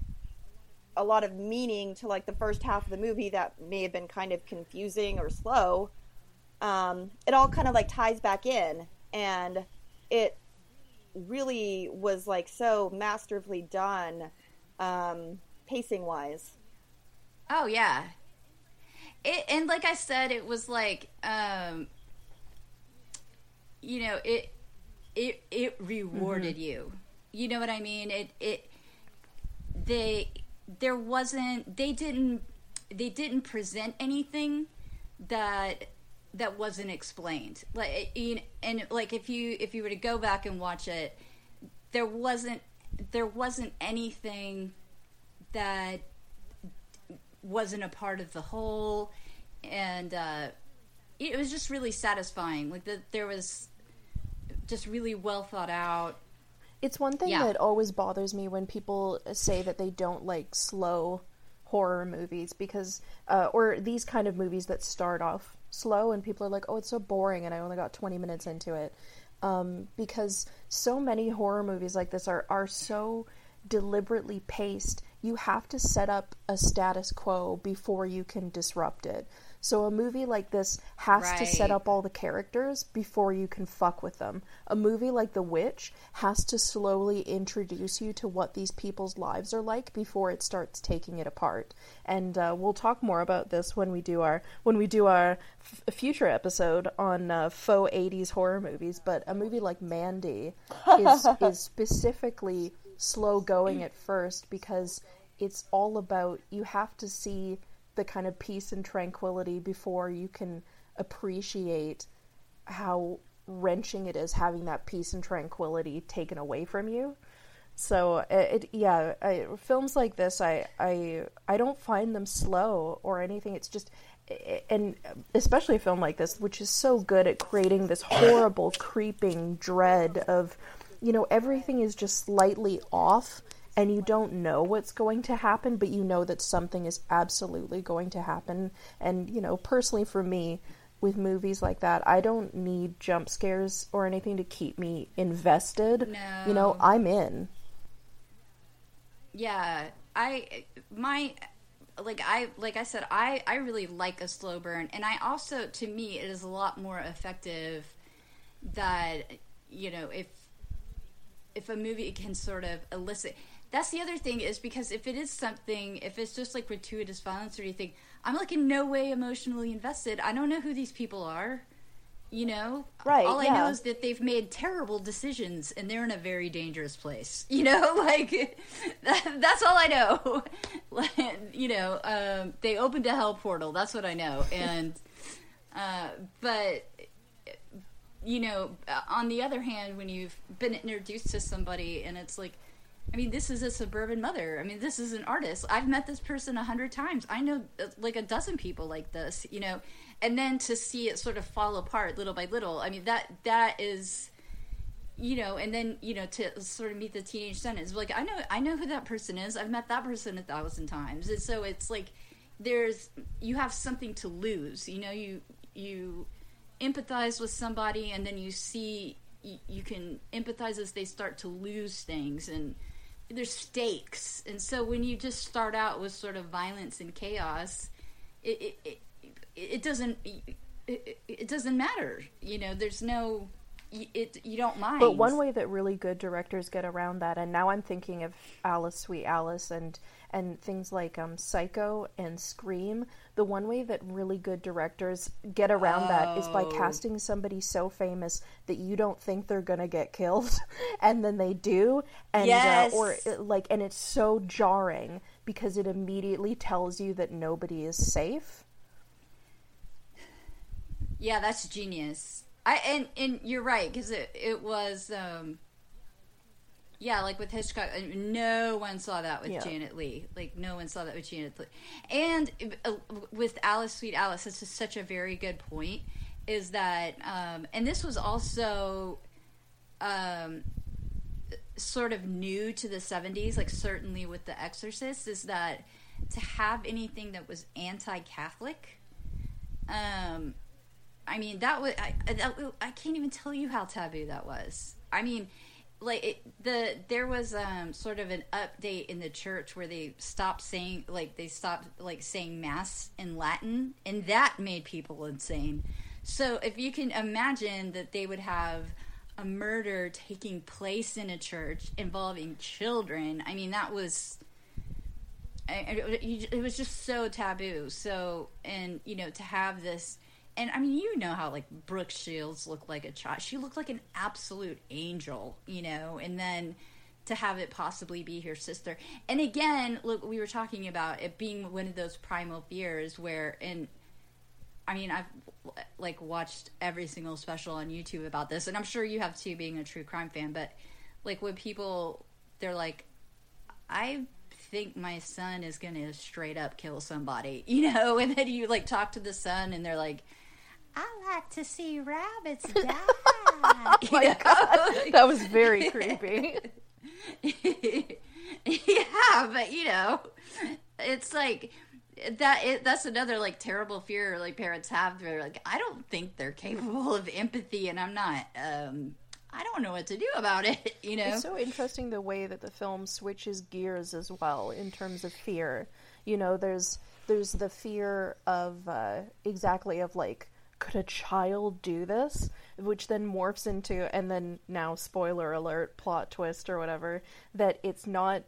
a lot of meaning to like the first half of the movie that may have been kind of confusing or slow um, it all kind of like ties back in and it really was like so masterfully done um, pacing wise Oh yeah. It, and like I said, it was like, um, you know, it it it rewarded you. You know what I mean? It it they there wasn't they didn't they didn't present anything that that wasn't explained. Like you know, and like if you if you were to go back and watch it, there wasn't there wasn't anything that wasn't a part of the whole and uh, it was just really satisfying like the, there was just really well thought out It's one thing Yeah. that always bothers me when people say that they don't like slow horror movies because, uh, or these kind of movies that start off slow and people are like, oh, it's so boring and I only got 20 minutes into it. Um, because so many horror movies like this are, are so deliberately paced. You have to set up a status quo before you can disrupt it. So a movie like this has to set up all the characters before you can fuck with them. A movie like The Witch has to slowly introduce you to what these people's lives are like before it starts taking it apart. And uh, we'll talk more about this when we do our when we do our f- future episode on uh, faux '80s horror movies. But a movie like Mandy is <laughs> is specifically slow going mm. at first because it's all about you have to see the kind of peace and tranquility before you can appreciate how wrenching it is having that peace and tranquility taken away from you. So it, it yeah, I, films like this, I, I, I don't find them slow or anything. It's just, and especially a film like this, which is so good at creating this horrible, creeping dread of, you know, everything is just slightly off, and you don't know what's going to happen, but you know that something is absolutely going to happen. And you know, personally, for me, with movies like that. I don't need jump scares or anything to keep me invested. No. You know, I'm in. Yeah, I my like I like I said I I really like a slow burn and I also to me it is a lot more effective that you know if if a movie can sort of elicit that's the other thing is because if it is something if it's just like gratuitous violence or anything I'm like in no way emotionally invested. I don't know who these people are. You know, right? All yeah. I know is that they've made terrible decisions and they're in a very dangerous place. <laughs> You know, like <laughs> that, that's all I know. <laughs> you know, um, they opened a hell portal. That's what I know. And uh, but you know, on the other hand, when you've been introduced to somebody and it's like I mean, this is a suburban mother. I mean, this is an artist. I've met this person a hundred times. I know uh, like a dozen people like this, you know, and then to see it sort of fall apart little by little. I mean, that that is, you know, and then you know to sort of meet the teenage son is like I know I know who that person is. I've met that person a thousand times, and so it's like there's you have something to lose. You know, you you empathize with somebody, and then you see you, you can empathize as they start to lose things and there's stakes, and so when you just start out with sort of violence and chaos, it it, it, it doesn't it, it doesn't matter. You know, there's no it you don't mind. But one way that really good directors get around that, and now I'm thinking of Alice, Sweet Alice, and and things like um, Psycho and Scream. The one way that really good directors get around oh. that is by oh. casting somebody so famous that you don't think they're gonna get killed, <laughs> and then they do, and yes. uh, or like, and it's so jarring because it immediately tells you that nobody is safe. Yeah, that's genius. I and and you're right because it it was um yeah like with Hitchcock no one saw that with yeah. Janet Leigh like no one saw that with Janet Leigh and uh, with Alice Sweet Alice this is such a very good point is that um and this was also um sort of new to the 70s like certainly with The Exorcist is that to have anything that was anti-Catholic um I mean, that was I, that, I can't even tell you how taboo that was. I mean, like it, the there was um sort of an update in the church where they stopped saying like they stopped like saying mass in Latin, and that made people insane. So if you can imagine that they would have a murder taking place in a church involving children, I mean that was it was just so taboo. So and you know to have this and I mean, you know how like Brooke Shields looked like a child. She looked like an absolute angel, you know, and then to have it possibly be her sister. And again, look, we were talking about it being one of those primal fears where, and I mean, I've like watched every single special on YouTube about this, and I'm sure you have too, being a true crime fan. But like when people, they're like, I think my son is gonna straight up kill somebody, <laughs> you know, and then you like talk to the son, and they're like I like to see rabbits <laughs> die. oh my God. That was very <laughs> creepy. yeah, but you know, it's like that. It, that's another like terrible fear like parents have. They're like, I don't think they're capable of empathy, and I'm not. Um, I don't know what to do about it. <laughs> You know, it's so interesting the way that the film switches gears as well in terms of fear. You know, there's there's the fear of uh, exactly of like could a child do this? Which then morphs into, and then now, spoiler alert, plot twist or whatever, that it's not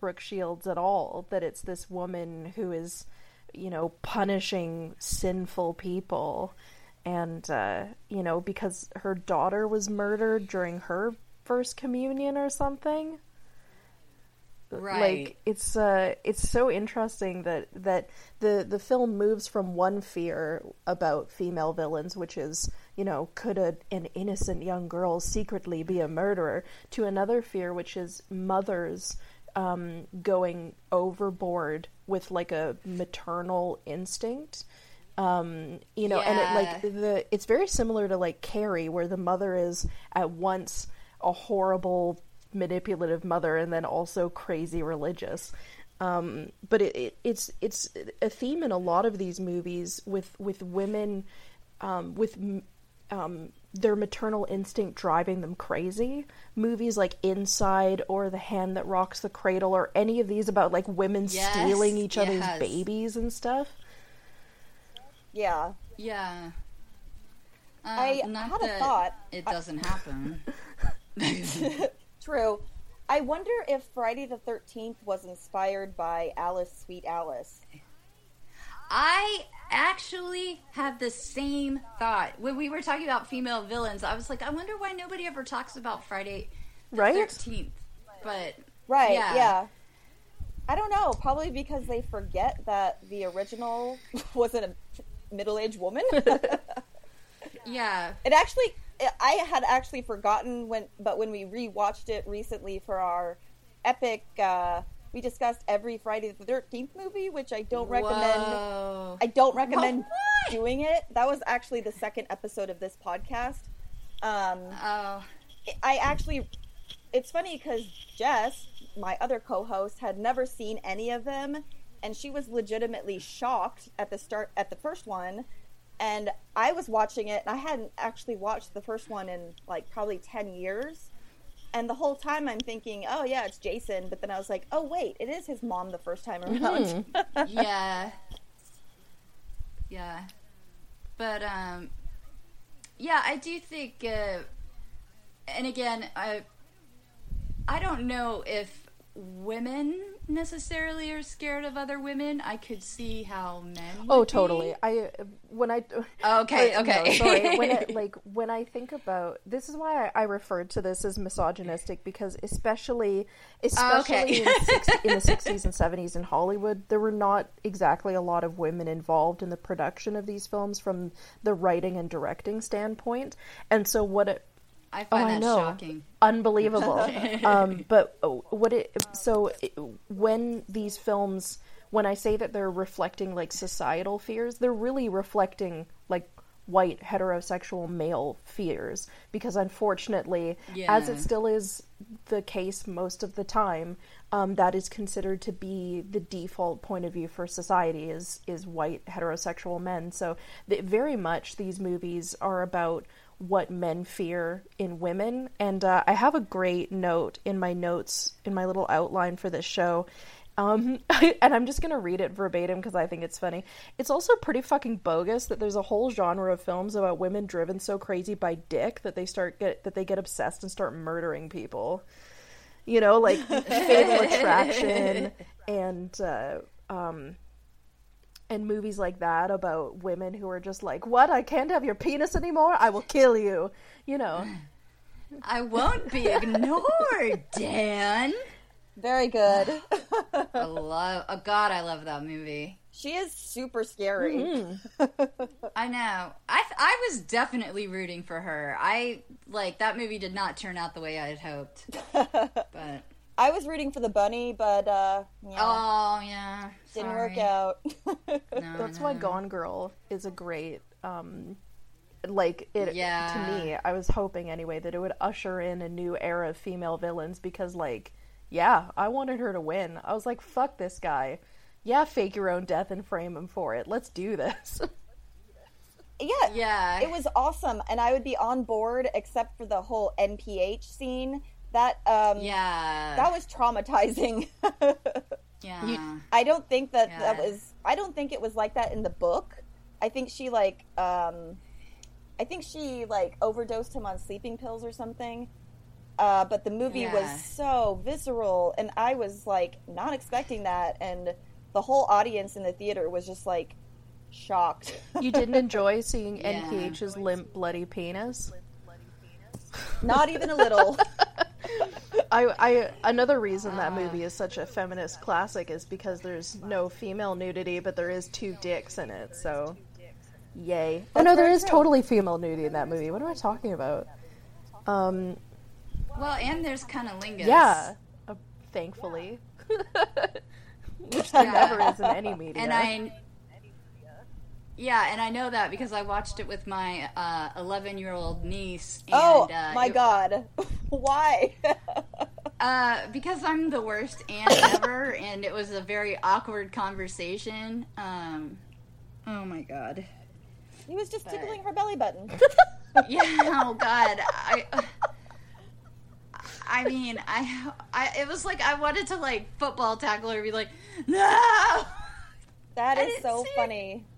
Brooke Shields at all, that it's this woman who is, you know, punishing sinful people. And, uh, you know, because her daughter was murdered during her first communion or something. Right. Like it's uh it's so interesting that that the the film moves from one fear about female villains, which is you know could a, an innocent young girl secretly be a murderer, to another fear, which is mothers um, going overboard with like a maternal instinct. Um, you know, and it like the it's very similar to like Carrie, where the mother is at once a horrible manipulative mother and then also crazy religious. Um, but it, it, it's it's a theme in a lot of these movies with with women um, with um, their maternal instinct driving them crazy. Movies like Inside or The Hand That Rocks the Cradle or any of these about like women Yes, stealing each other's babies and stuff. Yeah. Yeah. Uh, I not had a thought. It doesn't happen. <laughs> <laughs> <laughs> True. I wonder if Friday the 13th was inspired by Alice Sweet Alice. I actually had the same thought when we were talking about female villains. I was like, I wonder why nobody ever talks about Friday the Right? 13th. But Right, Yeah. yeah. I don't know, probably because they forget that the original <laughs> wasn't a middle aged woman. <laughs> yeah, It actually, I had actually forgotten when, but when we rewatched it recently for our epic, uh, we discussed every Friday the Thirteenth movie, which I don't recommend. Whoa. I don't recommend doing it. That was actually the second episode of this podcast. Um, Oh, I actually, it's funny because Jess, my other co-host, had never seen any of them, and she was legitimately shocked at the start at the first one. And I was watching it, and I hadn't actually watched the first one in like probably ten years. And the whole time I'm thinking, oh yeah, it's Jason. But then I was like, oh wait, it is his mom the first time around. <laughs> yeah, yeah. But um, yeah, I do think. Uh, and again, I I don't know if women necessarily are scared of other women. I could see how men. Oh, would be. totally. I when I Okay, Wait, no, okay. sorry. When I, <laughs> like when I think about this is why I, I referred to this as misogynistic because especially especially Okay. in, six, <laughs> in the sixties and seventies in Hollywood, there were not exactly a lot of women involved in the production of these films from the writing and directing standpoint, and so what it I Oh, find I that know. shocking. Unbelievable. <laughs> um, but uh, what it so it, when these films, when I say that they're reflecting like societal fears, they're really reflecting like white heterosexual male fears because unfortunately, as it still is the case most of the time, um, that is considered to be the default point of view for society is is white heterosexual men. So th- very much these movies are about what men fear in women. And uh, I have a great note in my notes, in my little outline for this show. Um, <laughs> and I'm just gonna read it verbatim because I think it's funny. It's also pretty fucking bogus that there's a whole genre of films about women driven so crazy by dick that they start get that they get obsessed and start murdering people. You know, like <laughs> Fatal Attraction and uh, um, and movies like that about women who are just like, "What? I can't have your penis anymore. I will kill you." You know. I won't be ignored, <laughs> Dan. Very good. I love. Oh God, I love that movie. she is super scary. Mm-hmm. I know. I th- I was definitely rooting for her. I like that movie did not turn out the way I had hoped. <laughs> But I was rooting for the bunny, but uh, yeah, oh yeah, didn't sorry. work out. <laughs> No, That's no, why no. Gone Girl is a great um like it Yeah. to me. I was hoping anyway that it would usher in a new era of female villains because like yeah, I wanted her to win. I was like fuck this guy. Yeah, fake your own death and frame him for it. Let's do this. <laughs> yeah, Yeah. it was awesome, and I would be on board except for the whole NPH scene. That um, Yeah. that was traumatizing. <laughs> yeah. I don't think that Yeah. that was. I don't think it was like that in the book. I think she like. um I think she like overdosed him on sleeping pills or something. Uh, but the movie Yeah. was so visceral, and I was like not expecting that, and the whole audience in the theater was just like shocked. <laughs> you didn't enjoy seeing Yeah. NPH's limp bloody penis? not even a little. <laughs> I, I another reason that movie is such a feminist classic is because there's no female nudity, but there is two dicks in it. So, yay! Oh no, there is true. totally female nudity in that movie. What am I talking about? Um, Well, and there's cunnilingus. yeah, uh, thankfully, <laughs> which there never is in any media. And I. Yeah, and I know that because I watched it with my 11 year old niece. And, oh uh, my it- god. <laughs> Why? <laughs> Uh, because I'm the worst aunt ever, and it was a very awkward conversation. Um, oh my god. he was just tickling her belly button. <laughs> Yeah. Oh god. I. I mean, I, I, it was like I wanted to like football tackle her and be like, no. That is so funny. it.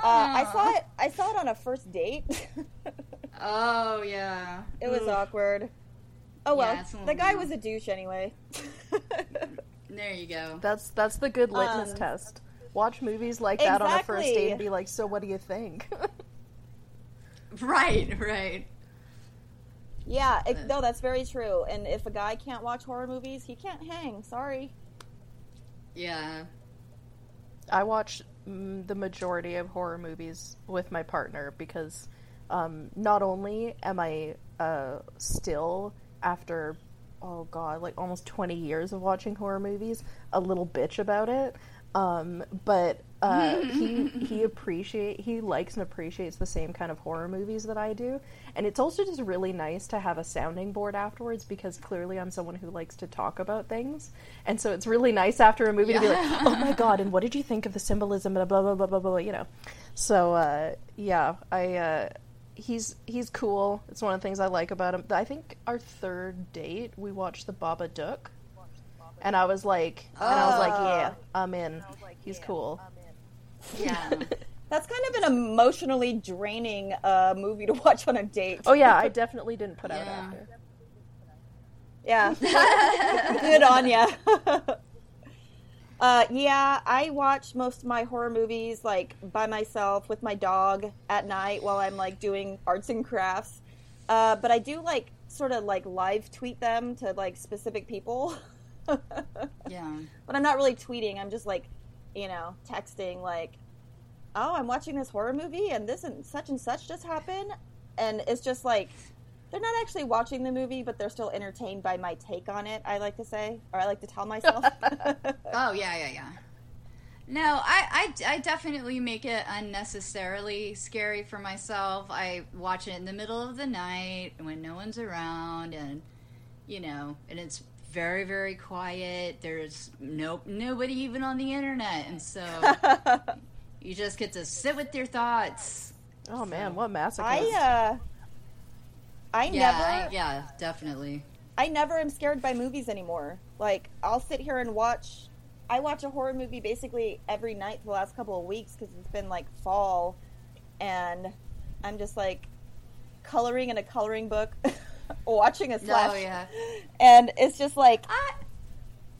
Funny. Uh, I saw it. I saw it on a first date. <laughs> Oh yeah. it was Oof. awkward. Oh well, Yeah, the guy weird. was a douche anyway. <laughs> There you go. That's that's the good litmus Um, test. Watch movies like that on a first date and be like, "So what do you think?" <laughs> Right. Right. yeah, it, no, that's very true. And if a guy can't watch horror movies, he can't hang. Sorry. Yeah. I watch mm, the majority of horror movies with my partner because um, not only am I uh, still after oh god like almost 20 years of watching horror movies a little bitch about it um, but uh, he <laughs> he appreciate he likes and appreciates the same kind of horror movies that I do. And it's also just really nice to have a sounding board afterwards because clearly I'm someone who likes to talk about things. And so it's really nice after a movie to be like oh my god and what did you think of the symbolism and blah blah blah blah blah you know. So uh, yeah I uh, he's he's cool. It's one of the things I like about him. I think our third date we watched the Babadook. And I was like and I was like yeah I'm in. He's cool Yeah. <laughs> That's kind of an emotionally draining uh, movie to watch on a date. oh yeah I <laughs> definitely didn't put out after Yeah. <laughs> Good on ya. uh, yeah, I watch most of my horror movies like by myself with my dog at night while I'm like doing arts and crafts. Uh, but I do like sort of like live tweet them to like specific people. Yeah. but I'm not really tweeting. I'm just like, you know, texting like, "Oh, I'm watching this horror movie, and this and such and such just happened," and it's just like they're not actually watching the movie, but they're still entertained by my take on it. I like to say, or I like to tell myself. <laughs> <laughs> Oh yeah, yeah, yeah. No, I, I, I definitely make it unnecessarily scary for myself. I watch it in the middle of the night when no one's around, and you know, and it's very, very quiet. There's no nobody even on the internet, and so <laughs> you just get to sit with your thoughts. oh man what massacre! I uh, I Yeah, never, I, yeah, definitely. I never am scared by movies anymore. Like I'll sit here and watch. I watch a horror movie basically every night for the last couple of weeks because it's been like fall, and I'm just like coloring in a coloring book, <laughs> watching a slash, Oh yeah. and it's just like I,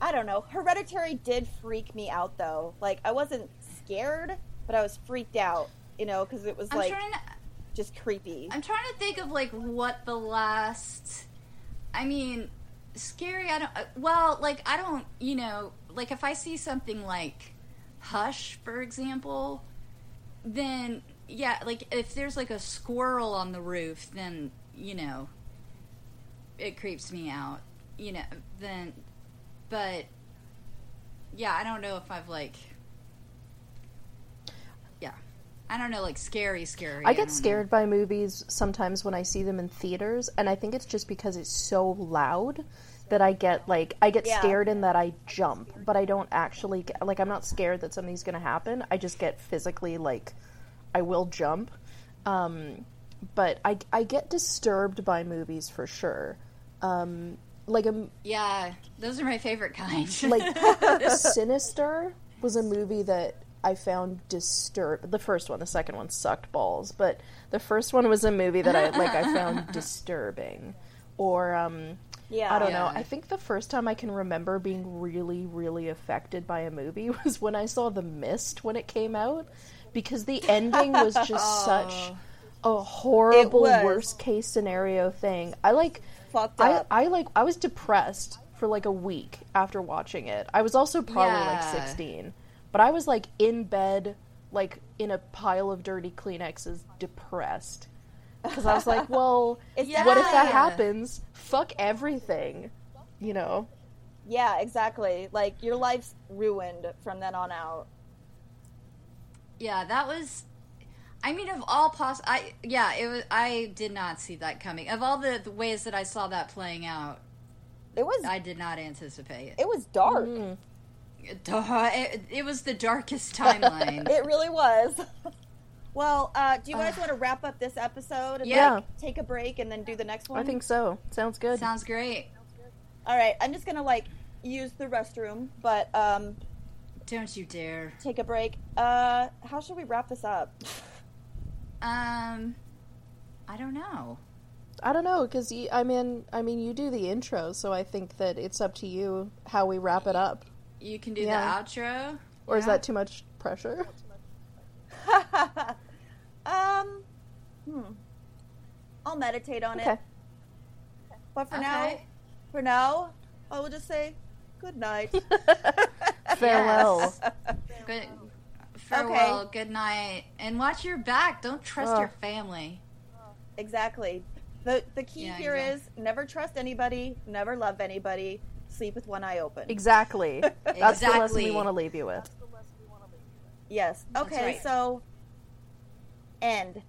I don't know. Hereditary did freak me out though. Like I wasn't scared, but I was freaked out. You know, because it was I'm like to. just creepy. I'm trying to think of like what the last. I mean, scary. I don't. uh, Well, like I don't. You know, like if I see something like Hush, for example, then yeah, like if there's like a squirrel on the roof, then you know, it creeps me out. You know, then, but yeah, I don't know if I've like. Yeah. I don't know, like scary, scary. I don't get know. scared by movies sometimes when I see them in theaters, and I think it's just because it's so loud that I get like I get Yeah. scared and that I jump, but I don't actually get, like I'm not scared that something's going to happen. I just get physically like I will jump. Um, but I I get disturbed by movies for sure. Um, like a Yeah, those are my favorite kind. <laughs> like <laughs> Sinister was a movie that I found disturb. The first one, the second one sucked balls, but the first one was a movie that I like. I found <laughs> disturbing, or um, Yeah. I don't know. I think the first time I can remember being really, really affected by a movie was when I saw The Mist when it came out, because the ending was just such a horrible worst case scenario thing. I like Fucked I, up. I like I was depressed for like a week after watching it. I was also probably like 16. But I was like in bed like in a pile of dirty Kleenexes depressed. Cuz I was like, <laughs> well, It's what if that Yeah. happens? Fuck everything. You know. Yeah, exactly. Like your life's ruined from then on out. Yeah, that was. I mean, of all poss, I yeah, it was. I did not see that coming. Of all the, the ways that I saw that playing out, It was I did not anticipate. it It was dark. Duh, it, it was the darkest <laughs> timeline. It really was. <laughs> well, uh, do you guys want to wrap up this episode and Yeah. like, take a break and then do the next one? I think so. Sounds good. Sounds great. All right, I'm just gonna like use the restroom, but um, Don't you dare. take a break. Uh, how should we wrap this up? <laughs> Um, I don't know. I don't know cuz I mean I mean you do the intro, so I think that it's up to you how we wrap it up. You can do Yeah. the outro. Or is that too much pressure? <laughs> Um, hmm. I'll meditate on Okay. it. But for now, for now, I will just say good night. <laughs> Farewell. Yes. Good. Farewell. Good night. And watch your back. Don't trust Ugh. your family. exactly. The the key Yeah, here is exactly. never trust anybody, never love anybody, sleep with one eye open. Exactly. <laughs> That's the lesson we want to leave you with. Yes. Okay, right. so end.